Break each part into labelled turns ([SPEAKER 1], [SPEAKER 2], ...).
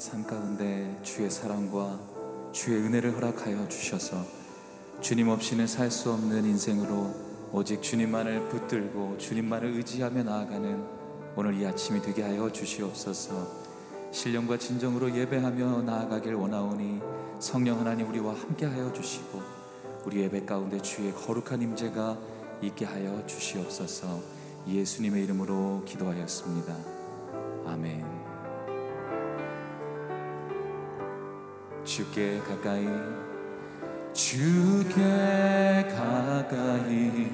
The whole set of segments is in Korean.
[SPEAKER 1] 나의 삶 가운데 주의 사랑과 주의 은혜를 허락하여 주셔서 주님 없이는 살 수 없는 인생으로 오직 주님만을 붙들고 주님만을 의지하며 나아가는 오늘 이 아침이 되게 하여 주시옵소서. 신령과 진정으로 예배하며 나아가길 원하오니 성령 하나님 우리와 함께 하여 주시고 우리 예배 가운데 주의 거룩한 임재가 있게 하여 주시옵소서. 예수님의 이름으로 기도하였습니다. 아멘. 주께 가까이 주께 가까이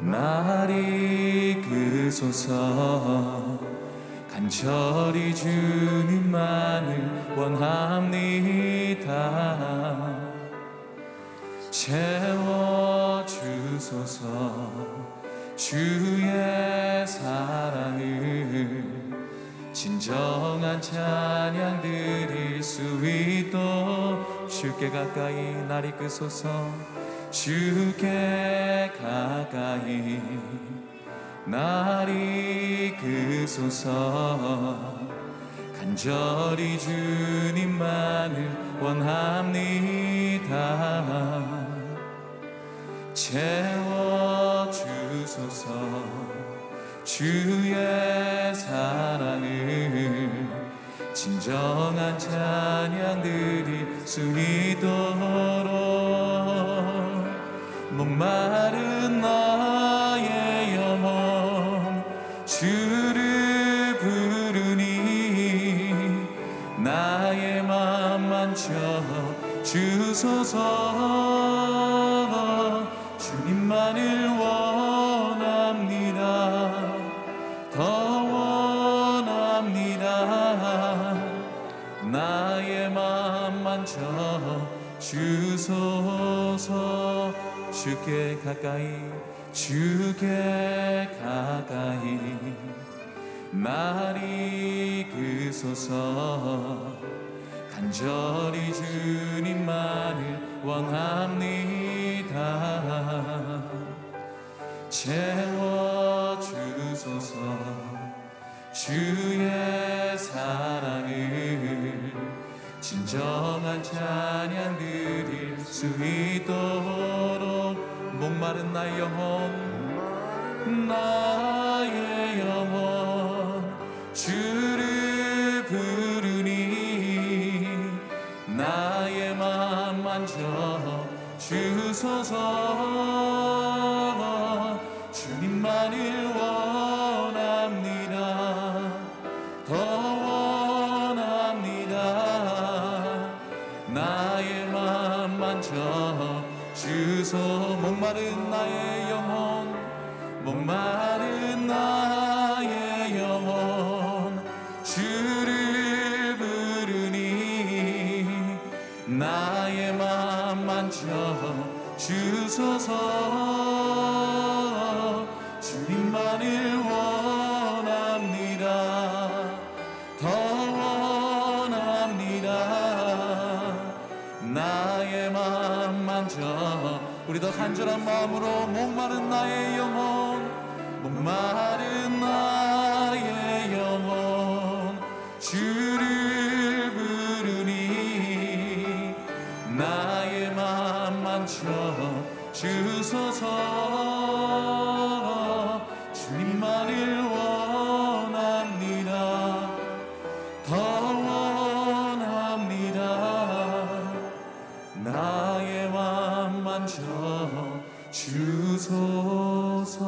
[SPEAKER 1] 날이 그소서. 간절히 주님만을 원합니다. 채워주소서. 주의 사랑을 진정한 찬양 드릴 수 있도록 주께 가까이 날 이끄소서. 주께 가까이 날 이끄소서. 간절히 주님만을 원합니다. 채워주소서 주의 사랑을 진정한 찬양 드릴 수 있도록 목마른 나의 영혼 주를 부르니 나의 맘 만져 주소서 주께 가까이 주께 가까이. 날이 그소서. 간절히 주님만을 원합니다. 채워주소서. 주의 사랑을 진정한 찬양 드릴 수 있도록 목마른 나의 영혼 나의 영혼 주를 부르니 나의 맘 만져 주소서. 주님만을 원합니다. 더 원합니다. 나의 맘 만져 주소 목마른 나의 영혼 목마른 나의 영혼. 주를 부르니 나의 맘 만져 주소서 더 간절한 마음으로 목마른 나의 영혼 목마른 나의 영혼 주를 부르니 나의 맘 만져 주소서. 주님만을 원합니다. 더 원합니다. 나 만져 주소서.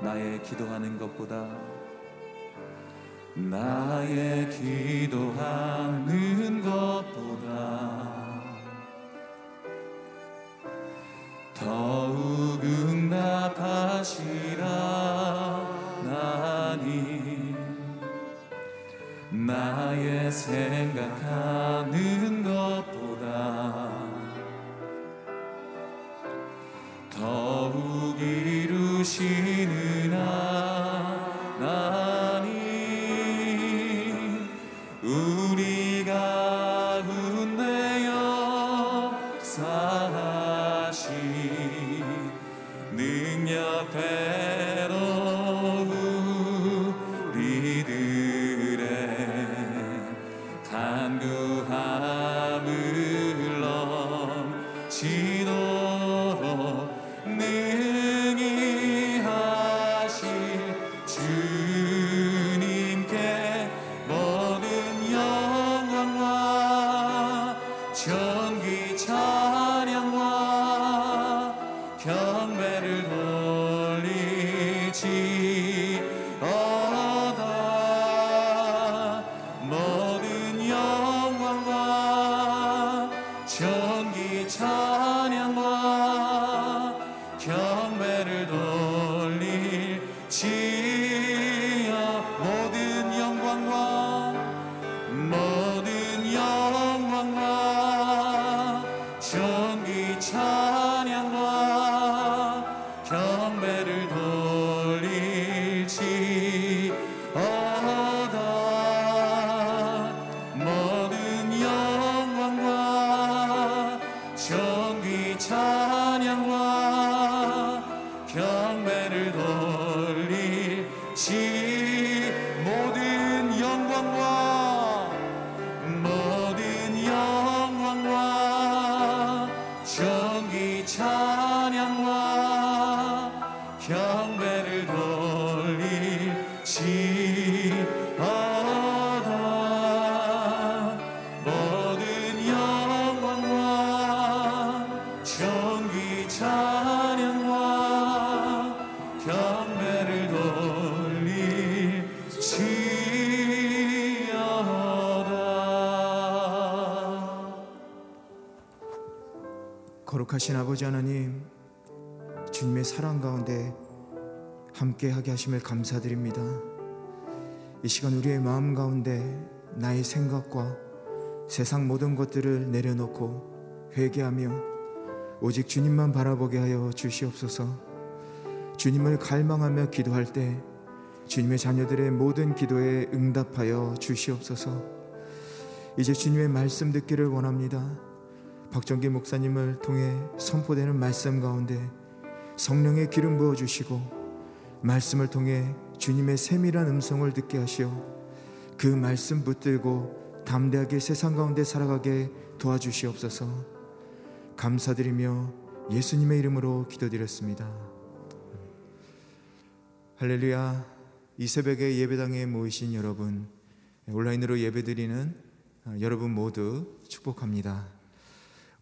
[SPEAKER 1] 나의 기도하는 것보다 나의 기도하는 것보다 더욱 응답하시 생각하는 see. 경배를 돌리시
[SPEAKER 2] 거룩하신 아버지 하나님, 주님의 사랑 가운데 함께하게 하심을 감사드립니다. 이 시간 우리의 마음 가운데 나의 생각과 세상 모든 것들을 내려놓고 회개하며 오직 주님만 바라보게 하여 주시옵소서. 주님을 갈망하며 기도할 때 주님의 자녀들의 모든 기도에 응답하여 주시옵소서. 이제 주님의 말씀 듣기를 원합니다. 박정기 목사님을 통해 선포되는 말씀 가운데 성령의 기름 부어 주시고 말씀을 통해 주님의 세밀한 음성을 듣게 하시어 그 말씀 붙들고 담대하게 세상 가운데 살아가게 도와주시옵소서. 감사드리며 예수님의 이름으로 기도드렸습니다. 할렐루야. 이 새벽에 예배당에 모이신 여러분, 온라인으로 예배드리는 여러분 모두 축복합니다.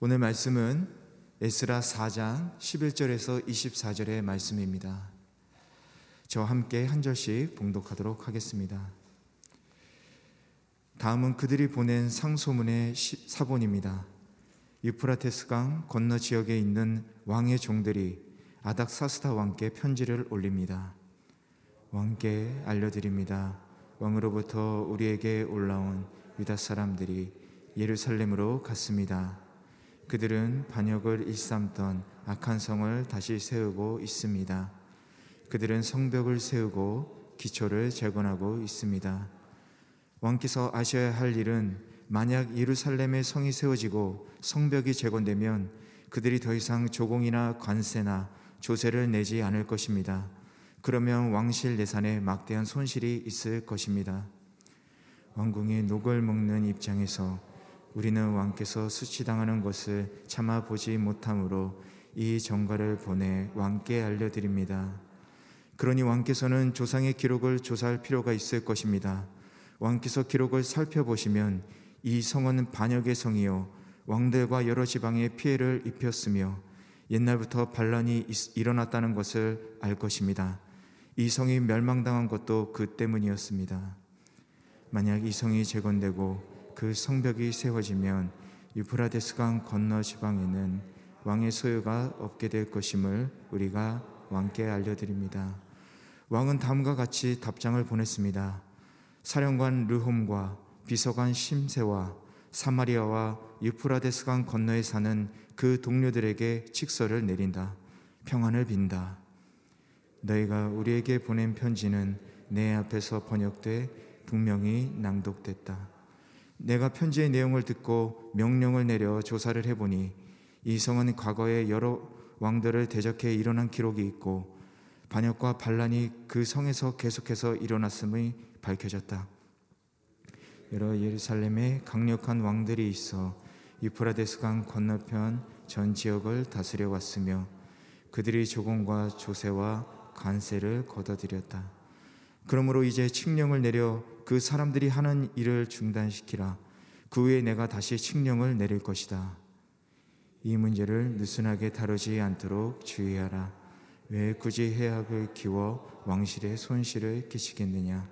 [SPEAKER 2] 오늘 말씀은 에스라 4장 11절에서 24절의 말씀입니다. 저와 함께 한 절씩 봉독하도록 하겠습니다. 다음은 그들이 보낸 상소문의 사본입니다. 유프라테스강 건너 지역에 있는 왕의 종들이 아닥사스다 왕께 편지를 올립니다. 왕께 알려드립니다. 왕으로부터 우리에게 올라온 유다 사람들이 예루살렘으로 갔습니다. 그들은 반역을 일삼던 악한 성을 다시 세우고 있습니다. 그들은 성벽을 세우고 기초를 재건하고 있습니다. 왕께서 아셔야 할 일은 만약 예루살렘의 성이 세워지고 성벽이 재건되면 그들이 더 이상 조공이나 관세나 조세를 내지 않을 것입니다. 그러면 왕실 예산에 막대한 손실이 있을 것입니다. 왕궁이 녹을 먹는 입장에서 우리는 왕께서 수치당하는 것을 참아 보지 못함으로 이 정가를 보내 왕께 알려드립니다. 그러니 왕께서는 조상의 기록을 조사할 필요가 있을 것입니다. 왕께서 기록을 살펴보시면 이 성은 반역의 성이요 왕들과 여러 지방에 피해를 입혔으며 옛날부터 반란이 일어났다는 것을 알 것입니다. 이 성이 멸망당한 것도 그 때문이었습니다. 만약 이 성이 재건되고 그 성벽이 세워지면 유프라데스강 건너 지방에는 왕의 소유가 없게 될 것임을 우리가 왕께 알려드립니다. 왕은 다음과 같이 답장을 보냈습니다. 사령관 르홈과 비서관 심세와 사마리아와 유프라데스강 건너에 사는 그 동료들에게 칙서를 내린다. 평안을 빈다. 너희가 우리에게 보낸 편지는 내 앞에서 번역돼 분명히 낭독됐다. 내가 편지의 내용을 듣고 명령을 내려 조사를 해보니 이 성은 과거에 여러 왕들을 대적해 일어난 기록이 있고 반역과 반란이 그 성에서 계속해서 일어났음이 밝혀졌다. 여러 예루살렘에 강력한 왕들이 있어 유프라데스강 건너편 전 지역을 다스려 왔으며 그들이 조공과 조세와 관세를 걷어들였다. 그러므로 이제 칙령을 내려 그 사람들이 하는 일을 중단시키라. 그 후에 내가 다시 칙령을 내릴 것이다. 이 문제를 느슨하게 다루지 않도록 주의하라. 왜 굳이 해악을 키워 왕실에 손실을 끼치겠느냐?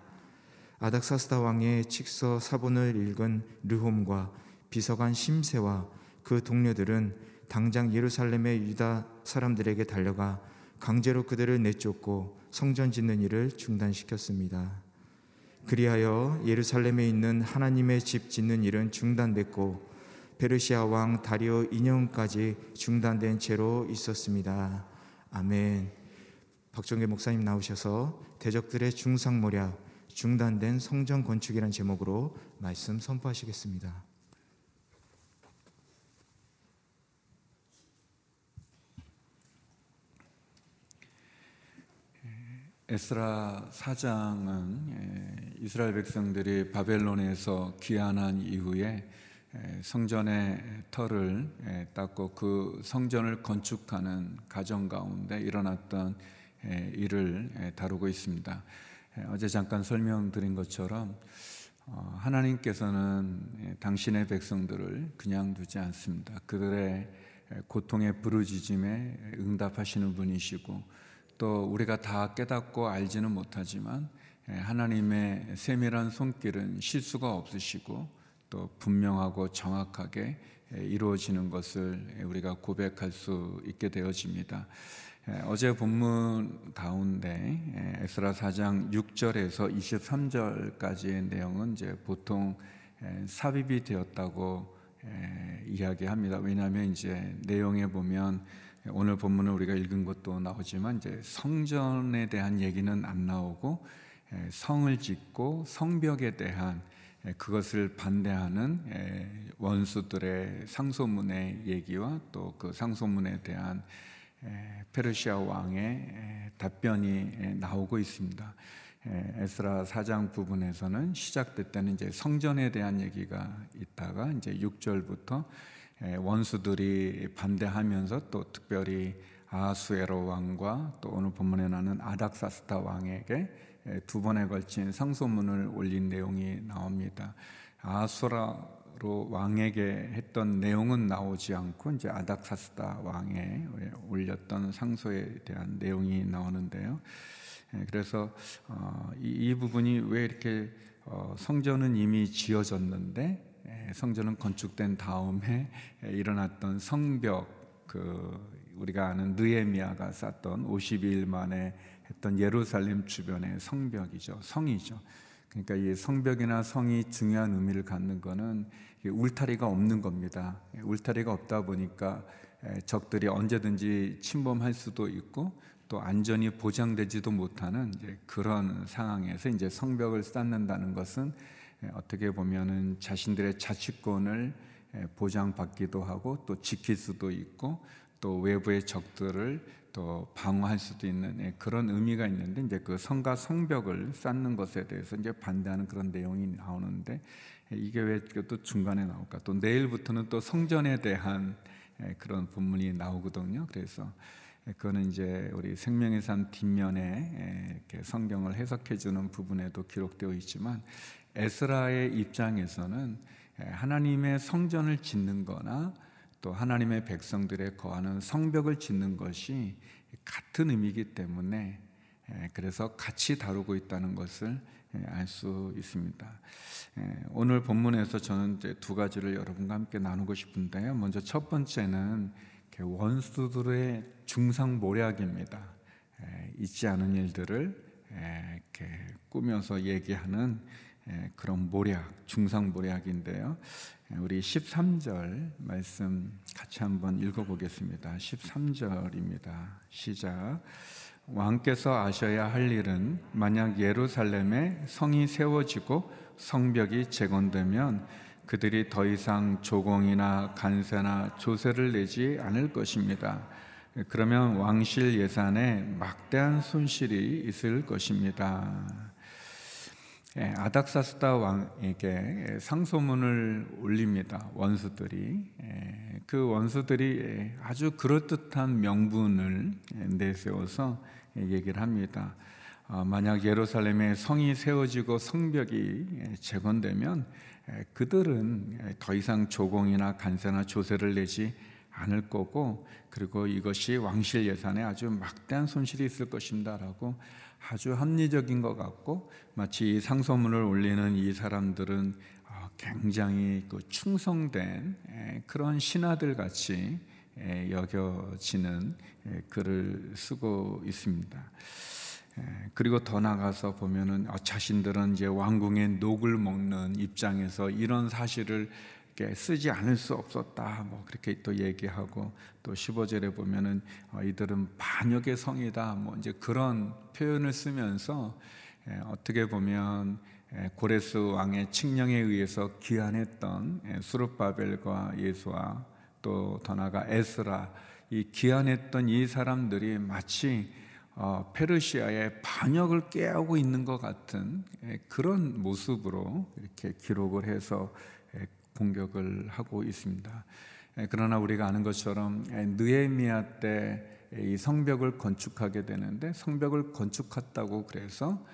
[SPEAKER 2] 아닥사스다 왕의 칙서 사본을 읽은 르홈과 비서관 심세와 그 동료들은 당장 예루살렘의 유다 사람들에게 달려가 강제로 그들을 내쫓고 성전 짓는 일을 중단시켰습니다. 그리하여 예루살렘에 있는 하나님의 집 짓는 일은 중단됐고 페르시아 왕 다리오 2년까지 중단된 채로 있었습니다. 아멘. 박정계 목사님 나오셔서 대적들의 중상모략 중단된 성전 건축이라는 제목으로 말씀 선포하시겠습니다.
[SPEAKER 3] 에스라 사장은 예, 이스라엘 백성들이 바벨론에서 귀환한 이후에 예, 성전의 터를 예, 닦고 그 성전을 건축하는 가정 가운데 일어났던 일을 다루고 있습니다. 어제 잠깐 설명드린 것처럼 어, 하나님께서는 당신의 백성들을 그냥 두지 않습니다. 그들의 고통의 부르짖음에 응답하시는 분이시고 또 우리가 다 깨닫고 알지는 못하지만 예, 하나님의 세밀한 손길은 실수가 없으시고 또 분명하고 정확하게 예, 이루어지는 것을 우리가 고백할 수 있게 되어집니다. 예, 어제 본문 가운데 에스라 4장 6절에서 23절까지의 내용은 이제 보통 삽입이 되었다고 이야기합니다. 왜냐하면 이제 내용에 보면 오늘 본문을 우리가 읽은 것도 나오지만 이제 성전에 대한 얘기는 안 나오고 성을 짓고 성벽에 대한 그것을 반대하는 원수들의 상소문의 얘기와 또 그 상소문에 대한 페르시아 왕의 답변이 나오고 있습니다. 에스라 4장 부분에서는 시작될 때는 이제 성전에 대한 얘기가 있다가 이제 6절부터 원수들이 반대하면서 또 특별히 아수에로 왕과 또 오늘 본문에 나는 아닥사스타 왕에게 두 번에 걸친 상소문을 올린 내용이 나옵니다. 아수라로 왕에게 했던 내용은 나오지 않고 이제 아닥사스타 왕에 올렸던 상소에 대한 내용이 나오는데요. 그래서 어, 이 부분이 왜 이렇게 어, 성전은 이미 지어졌는데 성전은 건축된 다음에 일어났던 성벽 그 우리가 아는 느에미아가 쌓던 52일 만에 했던 예루살렘 주변의 성벽이죠. 성이죠. 그러니까 이 성벽이나 성이 중요한 의미를 갖는 것은 울타리가 없는 겁니다. 울타리가 없다 보니까 적들이 언제든지 침범할 수도 있고 또 안전이 보장되지도 못하는 그런 상황에서 이제 성벽을 쌓는다는 것은 예, 어떻게 보면은 자신들의 자치권을 예, 보장받기도 하고 또 지킬 수도 있고 또 외부의 적들을 또 방어할 수도 있는 예, 그런 의미가 있는데 이제 그 성과 성벽을 쌓는 것에 대해서 이제 반대하는 그런 내용이 나오는데 이게 왜 또 중간에 나올까? 또 내일부터는 또 성전에 대한 그런 본문이 나오거든요. 그래서 그거는 이제 우리 생명의 산 뒷면에 성경을 해석해 주는 부분에도 기록되어 있지만 에스라의 입장에서는 하나님의 성전을 짓는 거나 또 하나님의 백성들의 거하는 성벽을 짓는 것이 같은 의미이기 때문에 그래서 같이 다루고 있다는 것을 알 수 있습니다. 오늘 본문에서 저는 두 가지를 여러분과 함께 나누고 싶은데요. 먼저 첫 번째는 원수들의 중상 모략입니다. 있지 않은 일들을 이렇게 꾸며서 얘기하는 예, 그런 모략, 중상 모략인데요. 예, 우리 13절 말씀 같이 한번 읽어보겠습니다. 13절입니다. 시작. 왕께서 아셔야 할 일은 만약 예루살렘에 성이 세워지고 성벽이 재건되면 그들이 더 이상 조공이나 간세나 조세를 내지 않을 것입니다. 그러면 왕실 예산에 막대한 손실이 있을 것입니다. 예, 아닥사스다 왕에게 상소문을 올립니다. 원수들이 예, 그 원수들이 아주 그럴듯한 명분을 내세워서 얘기를 합니다. 아, 만약 예루살렘에 성이 세워지고 성벽이 재건되면 그들은 더 이상 조공이나 간세나 조세를 내지 않을 거고 그리고 이것이 왕실 예산에 아주 막대한 손실이 있을 것입니다라고 아주 합리적인 것 같고 마치 상소문을 올리는 이 사람들은 어, 굉장히 그 충성된 그런 신하들 같이 여겨지는 글을 쓰고 있습니다. 그리고 더 나가서 보면은 어, 자신들은 이제 왕궁의 녹을 먹는 입장에서 이런 사실을 쓰지 않을 수 없었다. 뭐 그렇게 또 얘기하고 또 15절에 보면은 어, 이들은 반역의 성이다. 뭐 이제 그런 표현을 쓰면서 어떻게 보면 고레스 왕의 칙령에 의해서 귀환했던 수르바벨과 예수와 또 더 나아가 에스라 이 귀환했던 이 사람들이 마치 어, 페르시아의 반역을 깨하고 있는 것 같은 예, 그런 모습으로 이렇게 기록을 해서 예, 공격을 하고 있습니다. 예, 그러나 우리가 아는 것처럼 느에미아 때이 성벽을 건축하게 되는데 성벽을 건축했다고 그래서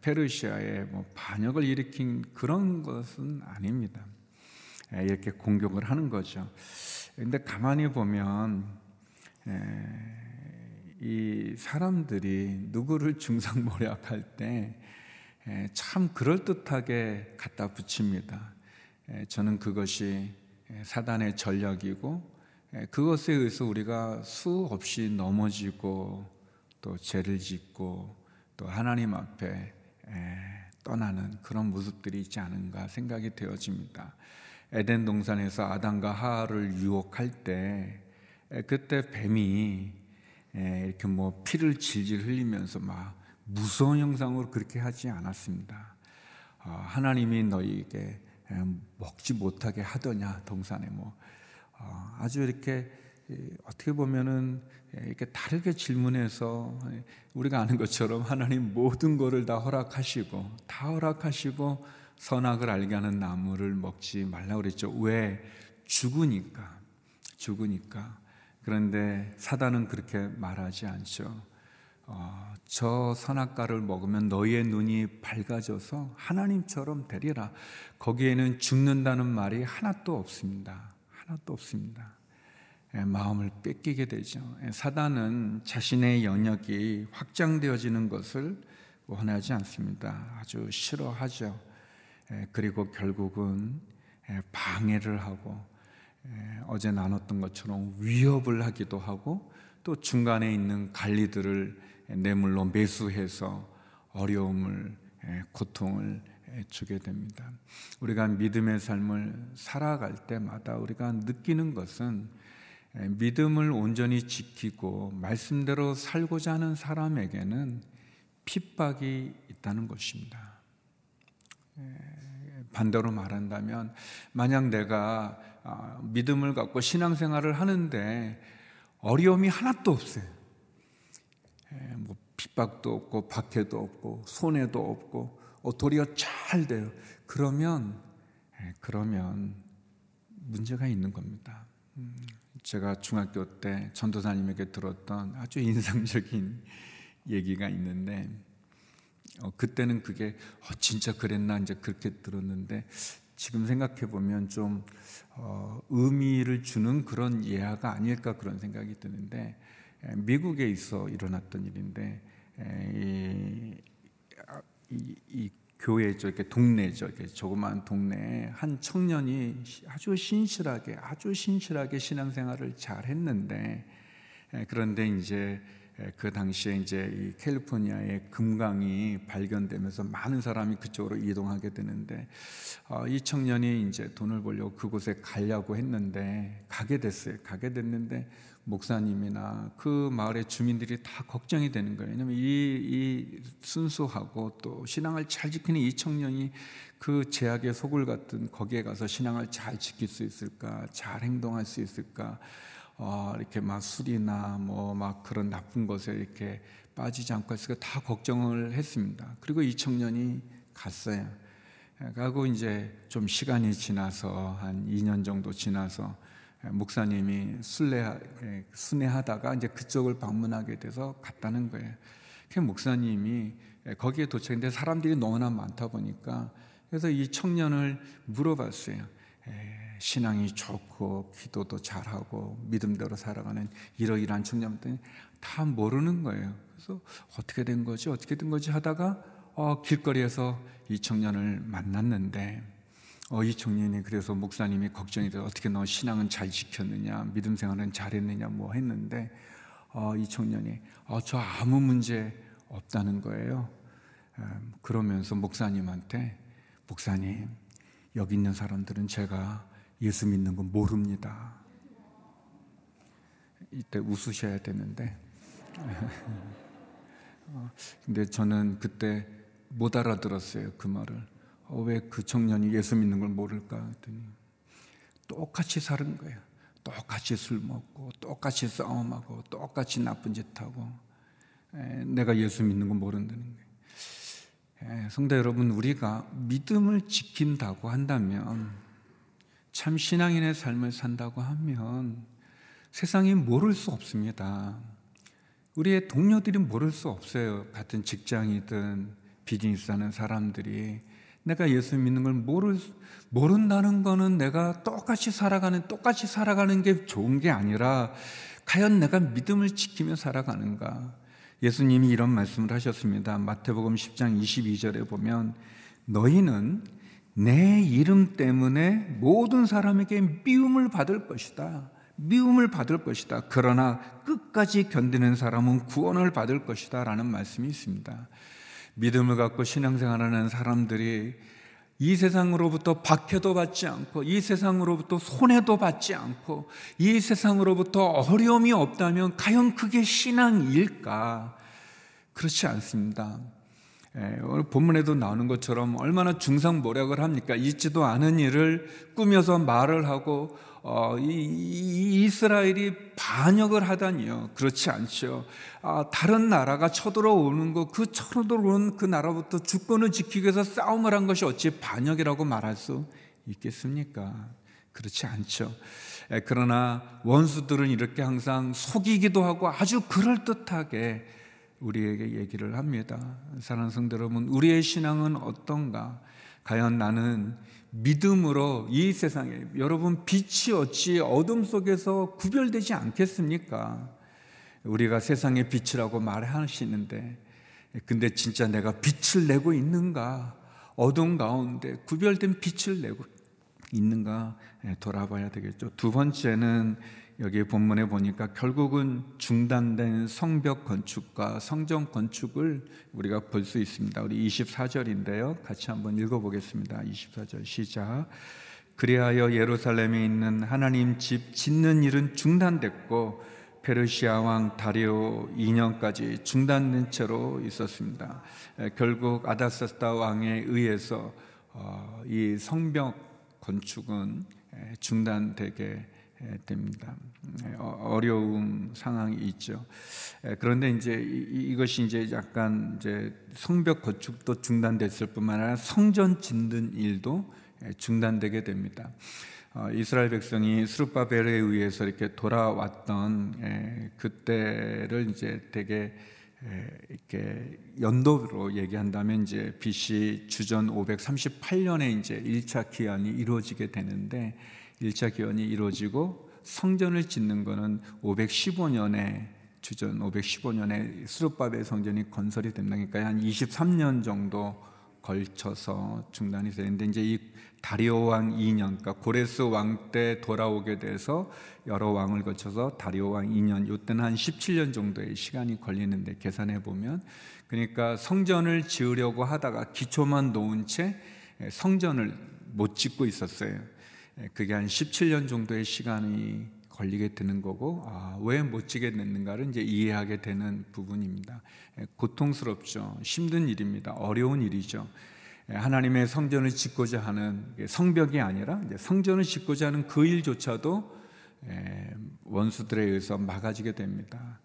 [SPEAKER 3] 페르시아의 뭐 반역을 일으킨 그런 것은 아닙니다. 이렇게 공격을 하는 거죠. 근데 가만히 보면 이 사람들이 누구를 중상모략할 때 참 그럴듯하게 갖다 붙입니다. 저는 그것이 사단의 전략이고 그것에 의해서 우리가 수없이 넘어지고 또 죄를 짓고 또 하나님 앞에 떠나는 그런 모습들이 있지 않은가 생각이 되어집니다. 에덴 동산에서 아담과 하하를 유혹할 때 그때 뱀이 예, 이렇게 뭐 피를 질질 흘리면서 막 무서운 형상으로 그렇게 하지 않았습니다. 어, 하나님이 너희에게 예, 먹지 못하게 하더냐 동산에 뭐 어, 아주 이렇게 어떻게 보면은 예, 이렇게 다르게 질문해서 우리가 아는 것처럼 하나님 모든 것을 다 허락하시고 다 허락하시고 선악을 알게 하는 나무를 먹지 말라 그랬죠. 왜 죽으니까 죽으니까 그런데 사단은 그렇게 말하지 않죠. 어, 저 선악과를 먹으면 너희의 눈이 밝아져서 하나님처럼 되리라. 거기에는 죽는다는 말이 하나도 없습니다. 하나도 없습니다. 예, 마음을 뺏기게 되죠. 예, 사단은 자신의 영역이 확장되어지는 것을 원하지 않습니다. 아주 싫어하죠. 예, 그리고 결국은 예, 방해를 하고 예, 어제 나눴던 것처럼 위협을 하기도 하고 또 중간에 있는 관리들을 뇌물로 매수해서 어려움을 예, 고통을 예, 주게 됩니다. 우리가 믿음의 삶을 살아갈 때마다 우리가 느끼는 것은 믿음을 온전히 지키고 말씀대로 살고자 하는 사람에게는 핍박이 있다는 것입니다. 반대로 말한다면 만약 내가 아, 믿음을 갖고 신앙생활을 하는데 어려움이 하나도 없어요. 뭐 핍박도 없고 박해도 없고 손해도 없고 어, 도리어 잘 돼요. 그러면 그러면 문제가 있는 겁니다. 음, 제가 중학교 때 전도사님에게 들었던 아주 인상적인 얘기가 있는데 어, 그때는 그게 어, 진짜 그랬나 이제 그렇게 들었는데 지금 생각해 보면 좀 어, 의미를 주는 그런 예화가 아닐까 그런 생각이 드는데 에, 미국에 있어 일어났던 일인데 에, 이, 이, 이 교회죠, 이렇게 동네죠, 이렇게 조그마한 동네에 한 청년이 아주 신실하게, 아주 신실하게 신앙생활을 잘 했는데, 그런데 이제 예, 그 당시에 이제 이 캘리포니아의 금강이 발견되면서 많은 사람이 그쪽으로 이동하게 되는데 어, 이 청년이 이제 돈을 벌려고 그곳에 가려고 했는데 가게 됐어요. 가게 됐는데 목사님이나 그 마을의 주민들이 다 걱정이 되는 거예요. 왜냐하면 이, 이 순수하고 또 신앙을 잘 지키는 이 청년이 그 제약의 속을 같은 거기에 가서 신앙을 잘 지킬 수 있을까, 잘 행동할 수 있을까. 어, 이렇게 막 술이나 뭐 막 그런 나쁜 것에 이렇게 빠지지 않고 있으니까 다 걱정을 했습니다. 그리고 이 청년이 갔어요. 가고 이제 좀 시간이 지나서 한 2년 정도 지나서 목사님이 순례, 순회하다가 이제 그쪽을 방문하게 돼서 갔다는 거예요. 그 목사님이 거기에 도착했는데 사람들이 너무나 많다 보니까 그래서 이 청년을 물어봤어요. 신앙이 좋고 기도도 잘하고 믿음대로 살아가는 이러이러한 청년들이 다 모르는 거예요. 그래서 어떻게 된 거지? 어떻게 된 거지? 하다가 어, 길거리에서 이 청년을 만났는데 어, 이 청년이 그래서 목사님이 걱정이 돼 어떻게 너 신앙은 잘 지켰느냐 믿음 생활은 잘했느냐 뭐 했는데 어, 이 청년이 어, 저 아무 문제 없다는 거예요. 음, 그러면서 목사님한테 목사님 여기 있는 사람들은 제가 예수 믿는 건 모릅니다. 이때 웃으셔야 되는데. 어, 근데 저는 그때 못 알아들었어요. 그 말을. 어, 왜그 청년이 예수 믿는 걸 모를까 했더니 똑같이 사는 거예요. 똑같이 술 먹고, 똑같이 싸움하고, 똑같이 나쁜 짓 하고. 내가 예수 믿는 거 모른다는 거예요. 성도 여러분, 우리가 믿음을 지킨다고 한다면, 참 신앙인의 삶을 산다고 하면 세상이 모를 수 없습니다. 우리의 동료들이 모를 수 없어요. 같은 직장이든 비즈니스 하는 사람들이 내가 예수 믿는 걸 모를, 모른다는 거는 내가 똑같이 살아가는, 똑같이 살아가는 게 좋은 게 아니라 과연 내가 믿음을 지키며 살아가는가? 예수님이 이런 말씀을 하셨습니다. 마태복음 10장 22절에 보면 너희는 내 이름 때문에 모든 사람에게 미움을 받을 것이다. 미움을 받을 것이다. 그러나 끝까지 견디는 사람은 구원을 받을 것이다. 라는 말씀이 있습니다. 믿음을 갖고 신앙생활하는 사람들이 이 세상으로부터 박해도 받지 않고 이 세상으로부터 손해도 받지 않고 이 세상으로부터 어려움이 없다면 과연 그게 신앙일까? 그렇지 않습니다. 예, 오늘 본문에도 나오는 것처럼 얼마나 중상모략을 합니까? 있지도 않은 일을 꾸며서 말을 하고 어, 이, 이, 이스라엘이 반역을 하다니요. 그렇지 않죠. 아, 다른 나라가 쳐들어오는 거, 그 쳐들어오는 그 나라부터 주권을 지키기 위해서 싸움을 한 것이 어찌 반역이라고 말할 수 있겠습니까? 그렇지 않죠. 에, 예, 그러나 원수들은 이렇게 항상 속이기도 하고 아주 그럴듯하게 우리에게 얘기를 합니다. 사랑하는 성도 여러분, 우리의 신앙은 어떤가? 과연 나는 믿음으로 이 세상에 여러분 빛이 어찌 어둠 속에서 구별되지 않겠습니까? 우리가 세상의 빛이라고 말하시는데 근데 진짜 내가 빛을 내고 있는가? 어둠 가운데 구별된 빛을 내고 있는가 돌아봐야 되겠죠. 두 번째는 여기 본문에 보니까 결국은 중단된 성벽 건축과 성전 건축을 우리가 볼 수 있습니다. 우리 24절인데요. 같이 한번 읽어보겠습니다. 24절 시작. 그리하여 예루살렘에 있는 하나님 집 짓는 일은 중단됐고 페르시아 왕 다리오 2년까지 중단된 채로 있었습니다. 결국 아다사스다 왕에 의해서 어, 이 성벽 건축은 중단되게 됩니다. 어, 어려운 상황이 있죠. 그런데 이제 이것이 이제 약간 이제 성벽 건축도 중단됐을 뿐만 아니라 성전 짓는 일도 중단되게 됩니다. 어, 이스라엘 백성이 스룹바벨에 의해서 이렇게 돌아왔던 그때를 이제 되게 이렇게 연도로 얘기한다면 이제 BC 주전 538년에 이제 1차 기한이 이루어지게 되는데 1차 기원이 이루어지고 성전을 짓는 것은 515년에 주전 515년에 수르바벨 성전이 건설이 된다니까 한 23년 정도 걸쳐서 중단이 되는데 이제 이 다리오 왕 2년, 그러니까 고레스 왕 때 돌아오게 돼서 여러 왕을 거쳐서 다리오 왕 2년, 이때는 한 17년 정도의 시간이 걸리는데 계산해 보면 그러니까 성전을 지으려고 하다가 기초만 놓은 채 성전을 못 짓고 있었어요. 예, 그게 한 17년 정도의 시간이 걸리게 되는 거고 아, 왜 못 지게 됐는가를 이제 이해하게 되는 부분입니다. 예, 고통스럽죠. 힘든 일입니다. 어려운 일이죠. 예, 하나님의 성전을 짓고자 하는 성벽이 아니라 성전을 짓고자 하는 그 일조차도 원수들에 의해서 막아지게 됩니다.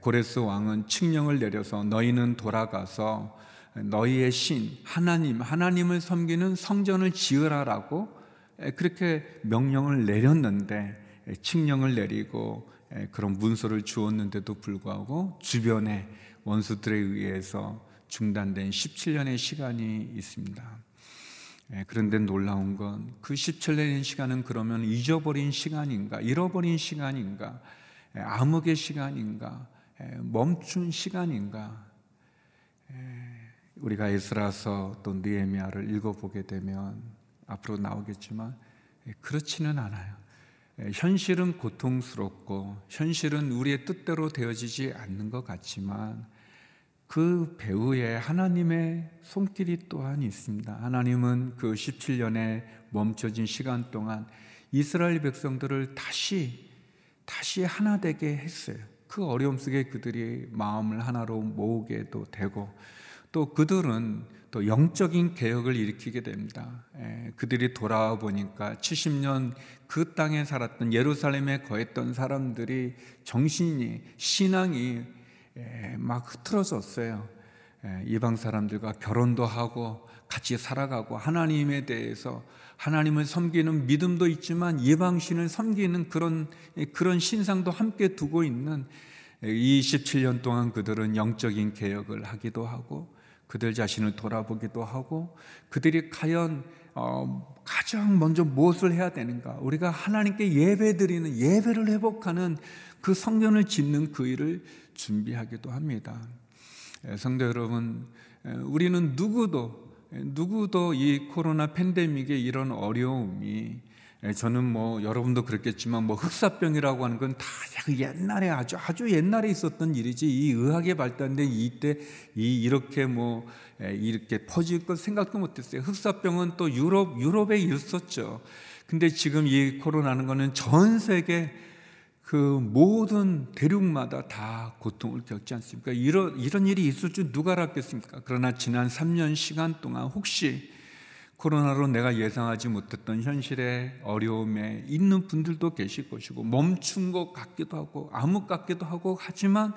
[SPEAKER 3] 고레스 왕은 칙령을 내려서 너희는 돌아가서 너희의 신 하나님 하나님을 섬기는 성전을 지으라라고 그렇게 명령을 내렸는데 칙령을 내리고 그런 문서를 주었는데도 불구하고 주변에 원수들에 의해서 중단된 17년의 시간이 있습니다. 그런데 놀라운 건 그 17년의 시간은 그러면 잊어버린 시간인가, 잃어버린 시간인가, 암흑의 시간인가, 멈춘 시간인가. 우리가 에스라서 또 느헤미야를 읽어보게 되면 앞으로 나오겠지만 예, 그렇지는 않아요. 예, 현실은 고통스럽고 현실은 우리의 뜻대로 되어지지 않는 것 같지만 그 배후에 하나님의 손길이 또한 있습니다. 하나님은 그 17년에 멈춰진 시간 동안 이스라엘 백성들을 다시 다시 하나 되게 했어요. 그 어려움 속에 그들이 마음을 하나로 모으게도 되고 또 그들은 또 영적인 개혁을 일으키게 됩니다. 에, 예, 그들이 돌아와 보니까 70년 그 땅에 살았던 예루살렘에 거했던 사람들이 정신이 신앙이 예, 막 흐트러졌어요. 예, 이방 사람들과 결혼도 하고 같이 살아가고 하나님에 대해서 하나님을 섬기는 믿음도 있지만 이방 신을 섬기는 그런 그런 신상도 함께 두고 있는 27년 동안 그들은 영적인 개혁을 하기도 하고 그들 자신을 돌아보기도 하고 그들이 과연 어, 가장 먼저 무엇을 해야 되는가? 우리가 하나님께 예배드리는 예배를 회복하는 그 성전을 짓는 그 일을 준비하기도 합니다. 예, 성도 여러분, 예, 우리는 누구도 누구도 이 코로나 팬데믹의 이런 어려움이 예, 저는 뭐 여러분도 그렇겠지만 뭐 흑사병이라고 하는 건 다 옛날에 아주 아주 옛날에 있었던 일이지 이 의학이 발달된 이때 이 이렇게 뭐 이렇게 퍼질 것 생각도 못했어요. 흑사병은 또 유럽 유럽에 있었죠. 근데 지금 이 코로나는 거는 전 세계 그 모든 대륙마다 다 고통을 겪지 않습니까? 이런, 이런 일이 있을 줄 누가 알았겠습니까? 그러나 지난 3년 시간 동안 혹시 코로나로 내가 예상하지 못했던 현실의 어려움에 있는 분들도 계실 것이고 멈춘 것 같기도 하고 암흑 같기도 하고 하지만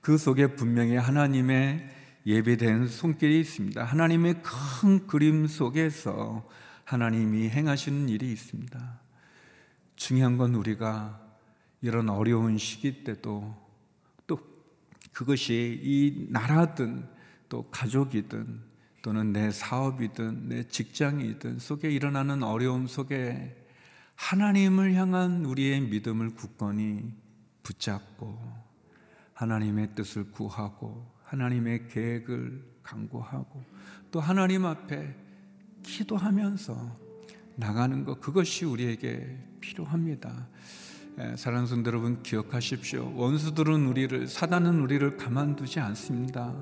[SPEAKER 3] 그 속에 분명히 하나님의 예비된 손길이 있습니다. 하나님의 큰 그림 속에서 하나님이 행하시는 일이 있습니다. 중요한 건 우리가 이런 어려운 시기 때도 또 그것이 이 나라든 또 가족이든 또는 내 사업이든 내 직장이든 속에 일어나는 어려움 속에 하나님을 향한 우리의 믿음을 굳건히 붙잡고 하나님의 뜻을 구하고 하나님의 계획을 강구하고 또 하나님 앞에 기도하면서 나가는 것 그것이 우리에게 필요합니다. 예, 사랑하는 성도 여러분 기억하십시오. 원수들은 우리를 사단은 우리를 가만두지 않습니다.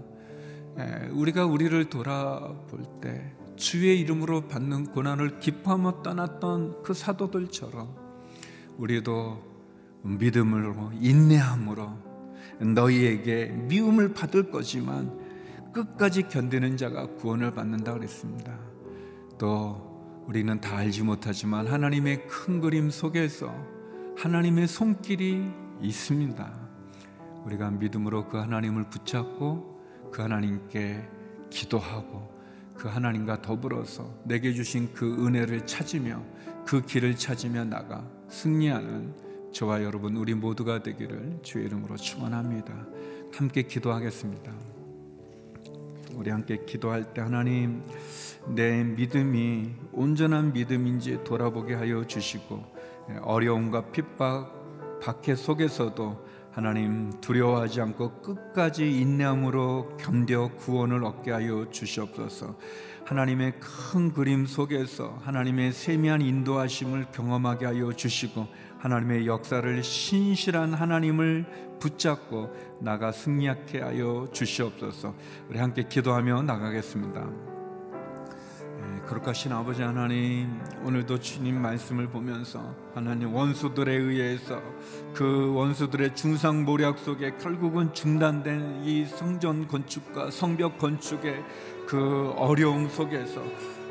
[SPEAKER 3] 예, 우리가 우리를 돌아볼 때 주의 이름으로 받는 고난을 기뻐하며 떠났던 그 사도들처럼 우리도 믿음으로 인내함으로 너희에게 미움을 받을 거지만 끝까지 견디는 자가 구원을 받는다 그랬습니다. 또 우리는 다 알지 못하지만 하나님의 큰 그림 속에서 하나님의 손길이 있습니다. 우리가 믿음으로 그 하나님을 붙잡고 그 하나님께 기도하고 그 하나님과 더불어서 내게 주신 그 은혜를 찾으며 그 길을 찾으며 나가 승리하는 저와 여러분 우리 모두가 되기를 주의 이름으로 축원합니다. 함께 기도하겠습니다. 우리 함께 기도할 때 하나님 내 믿음이 온전한 믿음인지 돌아보게 하여 주시고 어려움과 핍박, 박해 속에서도 하나님 두려워하지 않고 끝까지 인내함으로 견뎌 구원을 얻게 하여 주시옵소서. 하나님의 큰 그림 속에서 하나님의 세미한 인도하심을 경험하게 하여 주시고 하나님의 역사를 신실한 하나님을 붙잡고 나가 승리하게 하여 주시옵소서. 우리 함께 기도하며 나가겠습니다. 거룩하신 아버지 하나님 오늘도 주님 말씀을 보면서 하나님 원수들에 의해서 그 원수들의 중상모략 속에 결국은 중단된 이 성전 건축과 성벽 건축의 그 어려움 속에서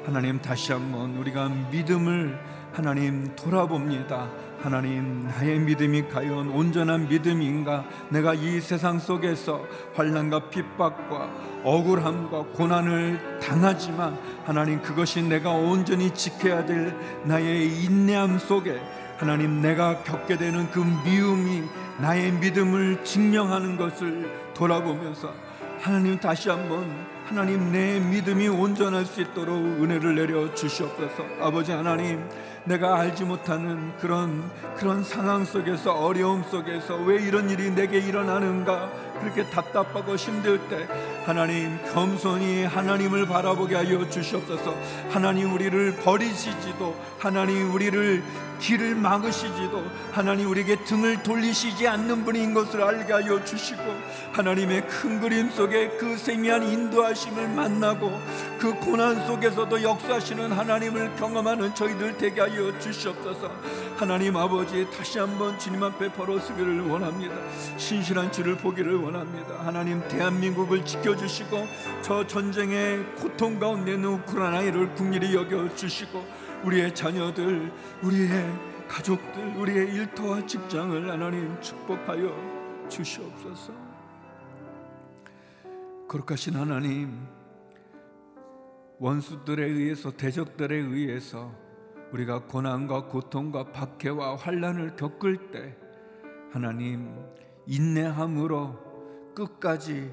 [SPEAKER 3] 하나님 다시 한번 우리가 믿음을 하나님 돌아봅니다. 하나님 나의 믿음이 과연 온전한 믿음인가 내가 이 세상 속에서 환란과 핍박과 억울함과 고난을 당하지만 하나님 그것이 내가 온전히 지켜야 될 나의 인내함 속에 하나님 내가 겪게 되는 그 미움이 나의 믿음을 증명하는 것을 돌아보면서 하나님 다시 한번 하나님 내 믿음이 온전할 수 있도록 은혜를 내려 주시옵소서. 아버지 하나님 내가 알지 못하는 그런 그런 상황 속에서 어려움 속에서 왜 이런 일이 내게 일어나는가 그렇게 답답하고 힘들 때 하나님 겸손히 하나님을 바라보게 하여 주시옵소서. 하나님 우리를 버리시지도 하나님 우리를 길을 막으시지도 하나님 우리에게 등을 돌리시지 않는 분인 것을 알게 하여 주시고 하나님의 큰 그림 속에 그 세미한 인도하심을 만나고 그 고난 속에서도 역사하시는 하나님을 경험하는 저희들 되게 하여 주시옵소서. 하나님 아버지 다시 한번 주님 앞에 벌어서기를 원합니다. 신실한 주를 보기를 원합니다 하나님 대한민국을 지켜주시고 저 전쟁의 고통 가운데 있는 우크라이나를 국리히 여겨주시고 우리의 자녀들, 우리의 가족들, 우리의 일터와 직장을 하나님 축복하여 주시옵소서. 거룩하신 하나님, 원수들에 의해서 대적들에 의해서 우리가 고난과 고통과 박해와 환란을 겪을 때 하나님 인내함으로 끝까지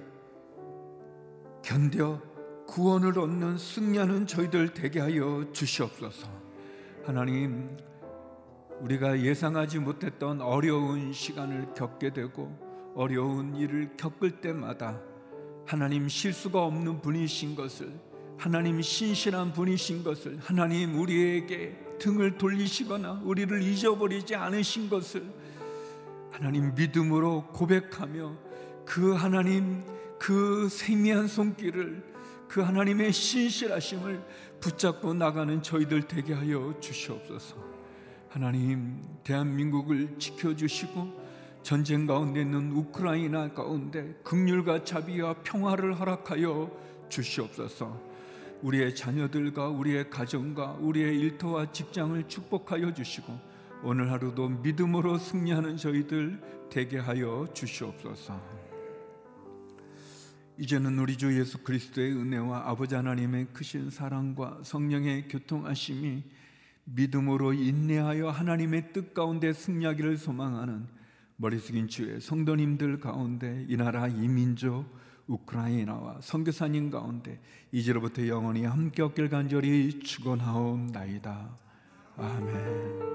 [SPEAKER 3] 견뎌 구원을 얻는 승리하는 저희들 되게 하여 주시옵소서. 하나님 우리가 예상하지 못했던 어려운 시간을 겪게 되고 어려운 일을 겪을 때마다 하나님 실수가 없는 분이신 것을 하나님 신실한 분이신 것을 하나님 우리에게 등을 돌리시거나 우리를 잊어버리지 않으신 것을 하나님 믿음으로 고백하며 그 하나님 그 생미한 손길을 그 하나님의 신실하심을 붙잡고 나가는 저희들 되게 하여 주시옵소서. 하나님 대한민국을 지켜주시고 전쟁 가운데 있는 우크라이나 가운데 극률과 자비와 평화를 허락하여 주시옵소서. 우리의 자녀들과 우리의 가정과 우리의 일터와 직장을 축복하여 주시고 오늘 하루도 믿음으로 승리하는 저희들 되게 하여 주시옵소서. 이제는 우리 주 예수 그리스도의 은혜와 아버지 하나님의 크신 사랑과 성령의 교통하심이 믿음으로 인내하여 하나님의 뜻 가운데 승리하기를 소망하는 머리 숙인 주의 성도님들 가운데 이 나라 이민족 우크라이나와 선교사님 가운데 이제로부터 영원히 함께 없길 간절히 축원하옵나이다. 아멘.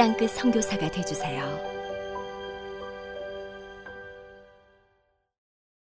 [SPEAKER 4] 땅끝 성교사가 되주세요